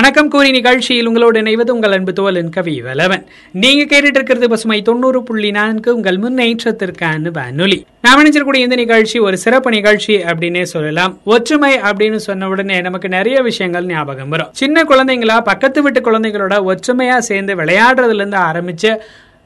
வணக்கம் கூறி நிகழ்ச்சியில் உங்களோடு இணைவது உங்கள் அன்பு தோழன் கவி வலவன். நீங்க கேட்டுட்டு இருக்கிறது பசுமை தொண்ணூறு புள்ளி நான்கு உங்கள் முன்னேற்றத்திற்கான வானொலி. நாம் நினைச்சிருக்கூடிய இந்த நிகழ்ச்சி ஒரு சிறப்பு நிகழ்ச்சி அப்படின்னே சொல்லலாம். ஒற்றுமை அப்படின்னு சொன்ன உடனே நமக்கு நிறைய விஷயங்கள் ஞாபகம் வரும். சின்ன குழந்தைங்களா பக்கத்து வீட்டு குழந்தைகளோட ஒற்றுமையா சேர்ந்து விளையாடுறதுல இருந்து ஆரம்பிச்சு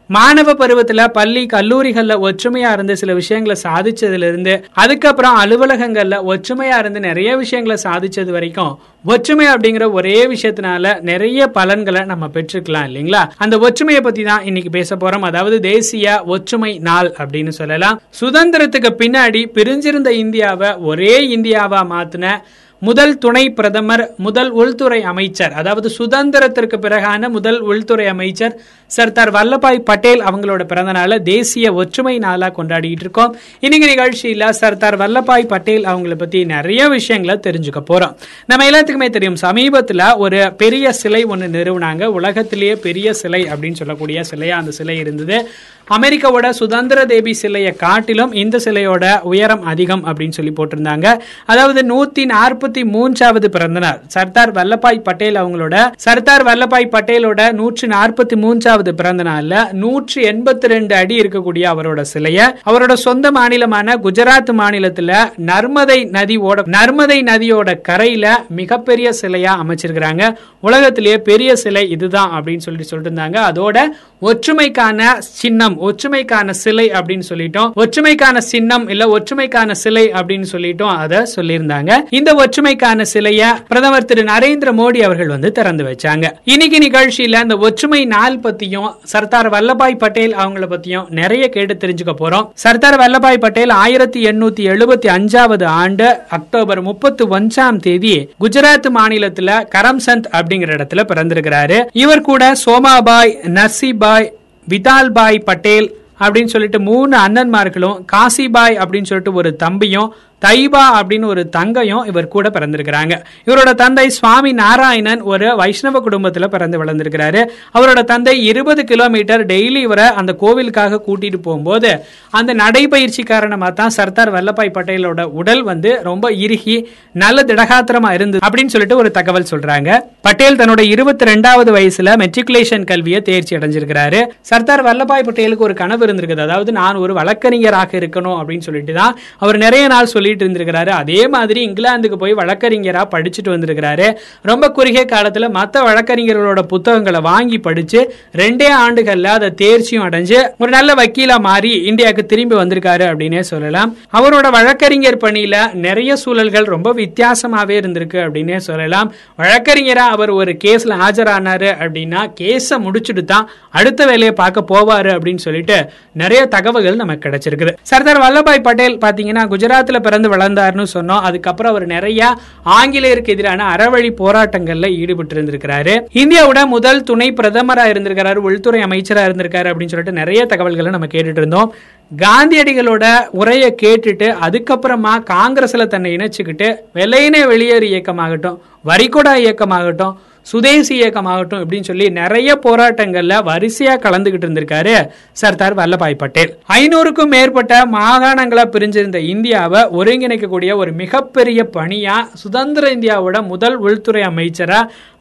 மாணவ பருவத்துல பள்ளி கல்லூரிகள்ல ஒற்றுமையா இருந்து சில விஷயங்களை சாதிச்சதுல இருந்து அதுக்கப்புறம் அலுவலகங்கள்ல ஒற்றுமையா இருந்து நிறைய விஷயங்களை சாதிச்சது வரைக்கும் ஒற்றுமை அப்படிங்கிற ஒரே விஷயத்தினால நிறைய பலன்களை நம்ம பெற்றுக்கலாம் இல்லைங்களா? அந்த ஒற்றுமையை பத்தி தான் இன்னைக்கு பேச போறோம். அதாவது தேசிய ஒற்றுமை நாள் அப்படின்னு சொல்லலாம். சுதந்திரத்துக்கு பின்னாடி பிரிஞ்சிருந்த இந்தியாவை ஒரே இந்தியாவா மாத்தின முதல் துணை பிரதமர் முதல் உள்துறை அமைச்சர் அதாவது சுதந்திரத்திற்கு பிறகான முதல் உள்துறை அமைச்சர் சர்தார் வல்லபாய் பட்டேல் அவங்களோட பிறந்த நாளை தேசிய ஒற்றுமை நாளா கொண்டாடிட்டு இருக்கோம். இன்னைக்கு நிகழ்ச்சியில சர்தார் வல்லபாய் பட்டேல் அவங்கள பத்தி நிறைய விஷயங்களை தெரிஞ்சுக்க போறோம். நம்ம எல்லாத்துக்குமே தெரியும் சமீபத்துல ஒரு பெரிய சிலை ஒன்று நிறுவனாங்க. உலகத்திலேயே பெரிய சிலை அப்படின்னு சொல்லக்கூடிய சிலையா அந்த சிலை இருந்தது. அமெரிக்காவோட சுதந்திர தேவி சிலையை காட்டிலும் இந்த சிலையோட உயரம் அதிகம் அப்படின்னு சொல்லி போட்டிருந்தாங்க. அதாவது நூத்தி நாற்பத்தி மூன்றாவது பிறந்தநாள். சர்தார் வல்லபாய் பட்டேல் அவங்களோட சர்தார் வல்லபாய் பட்டேலோட நூற்றி நாற்பத்தி மூன்றாவது பிறந்த நாள்ல நூற்றி எண்பத்தி ரெண்டு அடி இருக்கக்கூடிய அவரோட சிலைய அவரோட சொந்த மாநிலமான குஜராத் மாநிலத்துல நர்மதை நதி ஓட நர்மதை நதியோட கரையில மிகப்பெரிய சிலையா அமைச்சிருக்கிறாங்க. உலகத்திலேயே பெரிய சிலை இதுதான் அப்படின்னு சொல்லிட்டு சொல்லிட்டு இருந்தாங்க. அதோட ஒற்றுமைக்கான சின்னம் ஒற்றுமைக்கான சிலை அப்படின்னு சொல்லிட்டோம். ஒற்றுமைக்கான சின்னம் இல்ல ஒற்றுமைக்கான சிலை அப்படின்னு சொல்லிட்டோம். அதை சொல்லியிருந்தாங்க. இந்த ஒற்றுமைக்கான சிலைய பிரதமர் திரு நரேந்திர மோடி அவர்கள் வந்து திறந்து வச்சாங்க. இன்னைக்கு நிகழ்ச்சியில இந்த ஒற்றுமை நாள் பத்தியும் சர்தார் வல்லபாய் பட்டேல் அவங்கள பத்தியும் நிறைய கேட்டு தெரிஞ்சுக்க போறோம். சர்தார் வல்லபாய் பட்டேல் ஆயிரத்தி எண்ணூத்தி எழுபத்தி அஞ்சாவது ஆண்டு அக்டோபர் முப்பத்தி ஒன்றாம் தேதி குஜராத் மாநிலத்துல கரம்சந்த் அப்படிங்கிற இடத்துல பிறந்திருக்கிறாரு. இவர் கூட சோமாபாய் நர்சிபாய் விதால்பாய் பட்டேல் அப்படின்னு சொல்லிட்டு மூணு அண்ணன்மார்களும் காசிபாய் அப்படின்னு சொல்லிட்டு ஒரு தம்பியும் தைபா அப்படின்னு ஒரு தங்கையும் இவர் கூட பிறந்திருக்கிறாங்க. இவரோட தந்தை சுவாமி நாராயணன் ஒரு வைஷ்ணவ குடும்பத்துல பிறந்து வளர்ந்திருக்கிறாரு. அவரோட தந்தை இருபது கிலோமீட்டர் டெய்லி இவரை அந்த கோவிலுக்காக கூட்டிட்டு போகும்போது அந்த நடைபயிற்சி காரணமாக தான் சர்தார் வல்லபாய் பட்டேலோட உடல் வந்து ரொம்ப இறுகி நல்ல திடகாத்திரமா இருந்தது அப்படின்னு சொல்லிட்டு ஒரு தகவல் சொல்றாங்க. பட்டேல் தன்னோட இருபத்தி ரெண்டாவது வயசுல மெட்ரிகுலேஷன் கல்வியை தேர்ச்சி அடைஞ்சிருக்கிறாரு. சர்தார் வல்லபாய் பட்டேலுக்கு ஒரு கனவு இருந்திருக்குது. அதாவது நான் ஒரு வழக்கறிஞராக இருக்கணும் அப்படின்னு சொல்லிட்டு தான் அவர் நிறைய நாள் சொல்லி சொல்லிட்டு இருந்திருக்கிறாரு அதே மாதிரி இங்கிலாந்துக்கு போய் வழக்கறிஞராக படிச்சுட்டு வந்திருக்கிறாரு. ரொம்ப குறுகிய காலத்தில் மற்ற வழக்கறிஞர்களோட புத்தகங்களை வாங்கி படிச்சு ரெண்டே ஆண்டுகளில் அதை தேர்ச்சியும் அடைஞ்சு ஒரு நல்ல வக்கீலா மாறி இந்தியாவுக்கு திரும்பி வந்திருக்காரு அப்படின்னே சொல்லலாம். அவரோட வழக்கறிஞர் பணியில நிறைய சூழல்கள் ரொம்ப வித்தியாசமாகவே இருந்திருக்கு அப்படின்னே சொல்லலாம். வழக்கறிஞராக அவர் ஒரு கேஸில் ஆஜரானாரு அப்படின்னா கேஸை முடிச்சுட்டு தான் அடுத்த வேலையை பார்க்க போவாரு அப்படின்னு சொல்லிட்டு நிறைய தகவல்கள் நமக்கு கிடைச்சிருக்குது. சர்தார் வல்லபாய் பட்டேல் பாத்தீங்கன்னா குஜராத்ல பிறந்து வளர்ந்தார்னு சொன்னோம். அதுக்கப்புறம் அவர் நிறைய ஆங்கிலேயருக்கு எதிரான அறவழி போராட்டங்கள்ல ஈடுபட்டு இருந்திருக்கிறாரு இந்தியாவோட முதல் துணை பிரதமரா இருந்திருக்கிறாரு உள்துறை அமைச்சரா இருந்திருக்காரு அப்படின்னு சொல்லிட்டு நிறைய தகவல்களை நம்ம கேட்டுட்டு இருந்தோம். காந்தியடிகளோட உரையை கேட்டுட்டு அதுக்கப்புறமா காங்கிரஸ்ல தன்னை இணைச்சுக்கிட்டு வெள்ளையினே வெளியேறு இயக்கமாகட்டும் வரிகொடா இயக்கமாகட்டும் சுதேசி இயக்கமாகட்டும் அப்படின்னு சொல்லி நிறைய போராட்டங்கள்ல வரிசையா கலந்துகிட்டு இருந்திருக்காரு சர்தார் வல்லபாய் பட்டேல். ஐநூறுக்கும் மேற்பட்ட மாகாணங்களா பிரிஞ்சிருந்த இந்தியாவை ஒருங்கிணைக்கக்கூடிய ஒரு மிகப்பெரிய பணியா சுதந்திர இந்தியாவோட முதல் உள்துறை அமைச்சரா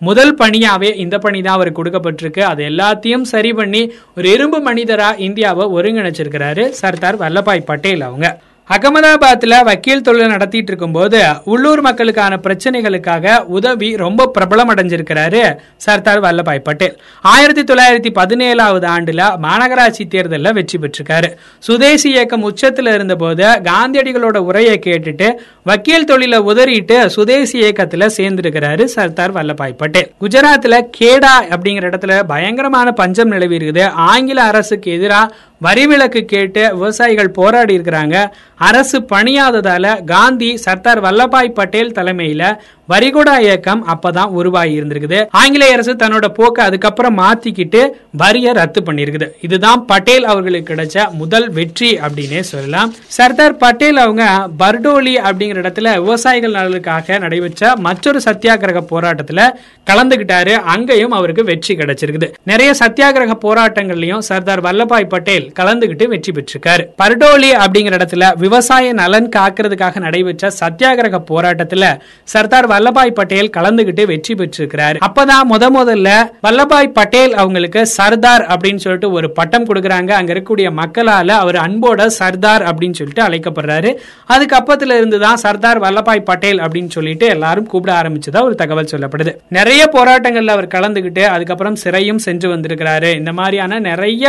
முதல் பணியாவே இந்த பணி தான் அவருக்கு கொடுக்கப்பட்டிருக்கு. அது எல்லாத்தையும் சரி பண்ணி ஒரு இரும்பு மனிதரா இந்தியாவை ஒருங்கிணைச்சிருக்கிறாரு சர்தார் வல்லபாய் பட்டேல் அவங்க. அகமதாபாத்தில் வக்கீல் தொழில் நடத்திட்டு இருக்கும்போது உள்ளூர் மக்களுக்கான பிரச்சனைகளுக்காக உதவி ரொம்ப பிரபலம் அடைஞ்சிருக்கிறாரு சர்தார் வல்லபாய் பட்டேல். ஆயிரத்தி தொள்ளாயிரத்தி பதினேழாவது ஆண்டில் மாநகராட்சி தேர்தலில் வெற்றி பெற்றிருக்காரு. சுதேசி இயக்கம் உச்சத்தில் இருந்தபோது காந்தியடிகளோட உரையை கேட்டுட்டு வக்கீல் தொழில உதறிட்டு சுதேசி இயக்கத்தில் சேர்ந்திருக்கிறாரு சர்தார் வல்லபாய் பட்டேல். குஜராத்தில் கேடா அப்படிங்கிற இடத்துல பயங்கரமான பஞ்சம் நிலவி இருக்குது ஆங்கில அரசுக்கு எதிராக வரி விலக்கு கேட்டு விவசாயிகள் போராடி இருக்கிறாங்க. அரசு பணியாததால காந்தி சர்தார் வல்லபாய் பட்டேல் தலைமையில வரிகுடா இயக்கம் அப்பதான் உருவாகி இருந்திருக்குது. ஆங்கிலேய அரசு தன்னோட போக்கை அதுக்கப்புறம் மாத்திக்கிட்டு வரிய ரத்து பண்ணிருக்குது இதுதான் பட்டேல் அவர்களுக்கு கிடைச்ச முதல் வெற்றி அப்படின்னே சொல்லலாம். சர்தார் பட்டேல் அவங்க பர்டோலி அப்படிங்கிற இடத்துல விவசாயிகள் நலனுக்காக நடைபெற்ற மற்றொரு சத்தியாகிரக போராட்டத்துல கலந்துகிட்டாரு. அங்கேயும் அவருக்கு வெற்றி கிடைச்சிருக்குது. நிறைய சத்தியாகிரக போராட்டங்கள்லயும் சர்தார் வல்லபாய் பட்டேல் கலந்துகிட்டு வெற்றி பெற்றிருக்காரு. பர்டோலி அப்படிங்கிற இடத்துல விவசாய நலன் காக்கிறதுக்காக நடைபெற்ற சத்தியாகிரக போராட்டத்துல சர்தார் வல்லபாய் பட்டேல் கலந்துகிட்டு வெற்றி பெற்றிருக்கிறார். அப்பதான் முத முதல்ல வல்லபாய் பட்டேல் அவங்களுக்கு சர்தார் அப்படின்னு சொல்லிட்டு ஒரு பட்டம் கொடுக்கறாங்க. அங்க இருக்கக்கூடிய மக்களால அவர் அன்போட சர்தார் அப்படின்னு சொல்லிட்டு அழைக்கப்படுறாரு. அதுக்கு அப்பத்துல இருந்து தான் சர்தார் வல்லபாய் பட்டேல் அப்படின்னு சொல்லிட்டு எல்லாரும் கூப்பிட ஆரம்பிச்சதா ஒரு தகவல் சொல்லப்படுது. நிறைய போராட்டங்கள்ல அவர் கலந்துகிட்டு அதுக்கப்புறம் சிறையும் சென்று வந்திருக்கிறாரு. இந்த மாதிரியான நிறைய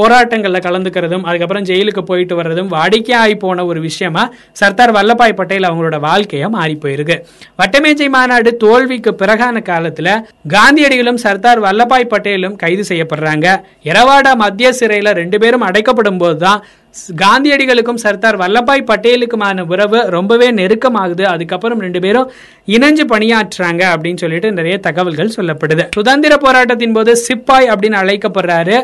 போராட்டங்கள்ல கலந்துக்கிறதும் அதுக்கப்புறம் ஜெயிலுக்கு போயிட்டு வர்றதும் வாடிக்கையாகி போன ஒரு விஷயமா சர்தார் வல்லபாய் பட்டேல் அவங்களோட வாழ்க்கைய மாறி போயிருக்கு. வட்டம் வட்டமேஜை மாநாடு தோல்விக்கு பிறகான காலத்துல காந்தியடிகளும் சர்தார் வல்லபாய் பட்டேலும் கைது செய்யப்படுறாங்க. எரவாடா மத்திய சிறையில ரெண்டு பேரும் அடைக்கப்படும் போதுதான் காந்தியடிகளுக்கும் சர்தார் வல்லபாய் பட்டேலுக்குமான உறவு ரொம்பவே நெருக்கமாகுது. அதுக்கப்புறம் ரெண்டு பேரும் இணைஞ்சு பணியாற்றுறாங்க அப்படின்னு சொல்லிட்டு நிறைய தகவல்கள் சொல்லப்படுது. சுதந்திர போராட்டத்தின் போது சிப்பாய் அப்படின்னு அழைக்கப்படுறாரு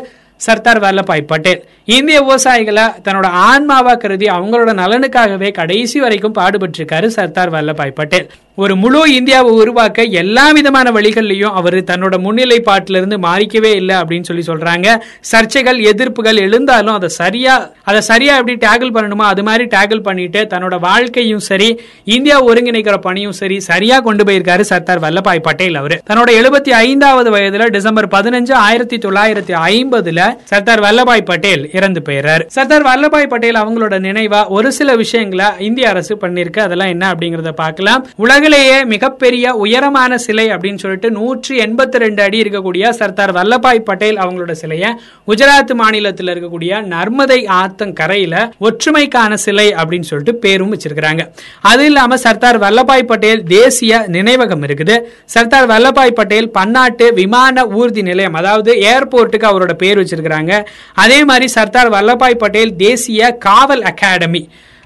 சர்தார் வல்லபாய் பட்டேல். இந்திய விவசாயிகளை தன்னோட ஆன்மாவா கருதி அவங்களோட நலனுக்காகவே கடைசி வரைக்கும் பாடுபட்டிருக்காரு சர்தார் வல்லபாய் பட்டேல். ஒரு முழு இந்தியாவை உருவாக்க எல்லா விதமான வழிகள்லையும் அவர் தன்னோட முன்னிலைப்பாட்டிலிருந்து மாறிக்கவே இல்லை அப்படின்னு சொல்லி சொல்றாங்க. சர்ச்சைகள் எதிர்ப்புகள் எழுந்தாலும் அதை சரியா அதை சரியா எப்படி டேக்கிள் பண்ணணுமோ அது மாதிரி டேக்கிள் பண்ணிட்டு தன்னோட வாழ்க்கையும் சரி இந்தியா ஒருங்கிணைக்கிற பணியும் சரி சரியா கொண்டு போயிருக்காரு சர்தார் வல்லபாய் பட்டேல் அவர். தன்னோட எழுபத்தி ஐந்தாவது வயதுல டிசம்பர் பதினஞ்சு ஆயிரத்தி தொள்ளாயிரத்தி ஐம்பதுல சர்தார் வல்லபாய் பட்டேல் இறந்து போயிறாரு சர்தார் வல்லபாய் பட்டேல் அவங்களோட நினைவா ஒரு சில விஷயங்களை இந்திய அரசு பண்ணிருக்கு அதெல்லாம் என்ன அப்படிங்கறத பார்க்கலாம். உலக உலகிலேயே மிகப்பெரிய உயரமான சிலை அப்படின்னு சொல்லிட்டு நூற்றி எண்பத்தி ரெண்டு அடி இருக்கக்கூடிய சர்தார் வல்லபாய் பட்டேல் அவங்களோட சிலையை குஜராத் மாநிலத்தில் இருக்கக்கூடிய நர்மதை ஆத்தங்கரையில ஒற்றுமைக்கான சிலை அப்படின்னு சொல்லிட்டு பேரும் வச்சிருக்கிறாங்க. அது இல்லாம சர்தார் வல்லபாய் பட்டேல் தேசிய நினைவகம் இருக்குது. சர்தார் வல்லபாய் பட்டேல் பன்னாட்டு விமான ஊர்தி நிலையம் அதாவது ஏர்போர்ட்டுக்கு அவரோட பேர் வச்சிருக்கிறாங்க. அதே மாதிரி சர்தார் வல்லபாய் பட்டேல் தேசிய காவல் அகாடமி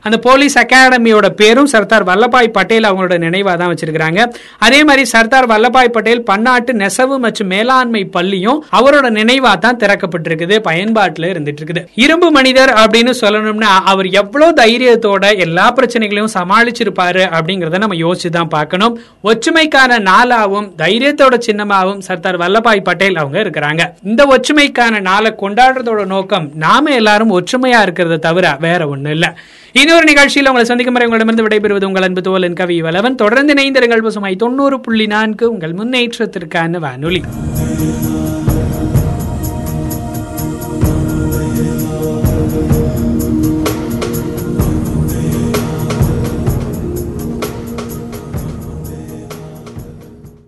அந்த போலீஸ் அகாடமியோட பேரும் சர்தார் வல்லபாய் பட்டேல் அவங்களோட நினைவாக தான் வச்சிருக்கிறாங்க. அதே மாதிரி சர்தார் வல்லபாய் பட்டேல் பன்னாட்டு நெசவு மற்றும் மேலாண்மை பள்ளியும் அவரோட நினைவாக தான் திறக்கப்பட்டிருக்குது பயன்பாட்டில் இருந்துட்டு இருக்குது இரும்பு மனிதர் அப்படின்னு சொல்லணும்னா அவர் எவ்வளோ தைரியத்தோட எல்லா பிரச்சனைகளையும் சமாளிச்சிருப்பாரு அப்படிங்கிறத நம்ம யோசிச்சு தான் பார்க்கணும். ஒற்றுமைக்கான நாளாகவும் தைரியத்தோட சின்னமாகவும் சர்தார் வல்லபாய் பட்டேல் அவங்க இருக்கிறாங்க. இந்த ஒற்றுமைக்கான நாளை கொண்டாடுறதோட நோக்கம் நாம எல்லாரும் ஒற்றுமையா இருக்கிறத தவிர வேற ஒன்றும் இல்லை. இன்னொரு நிகழ்ச்சியில் உங்களை சந்திக்கும் வரை உங்களிடமிருந்து விடைபெறுவது உங்கள் அன்பு தோலன் கவி வலவன் தொடர்ந்து இணைந்திருங்கள். பசுமை தொண்ணூறு புள்ளி நான்கு உங்கள் முன்னேற்றத்திற்கான வானொலி.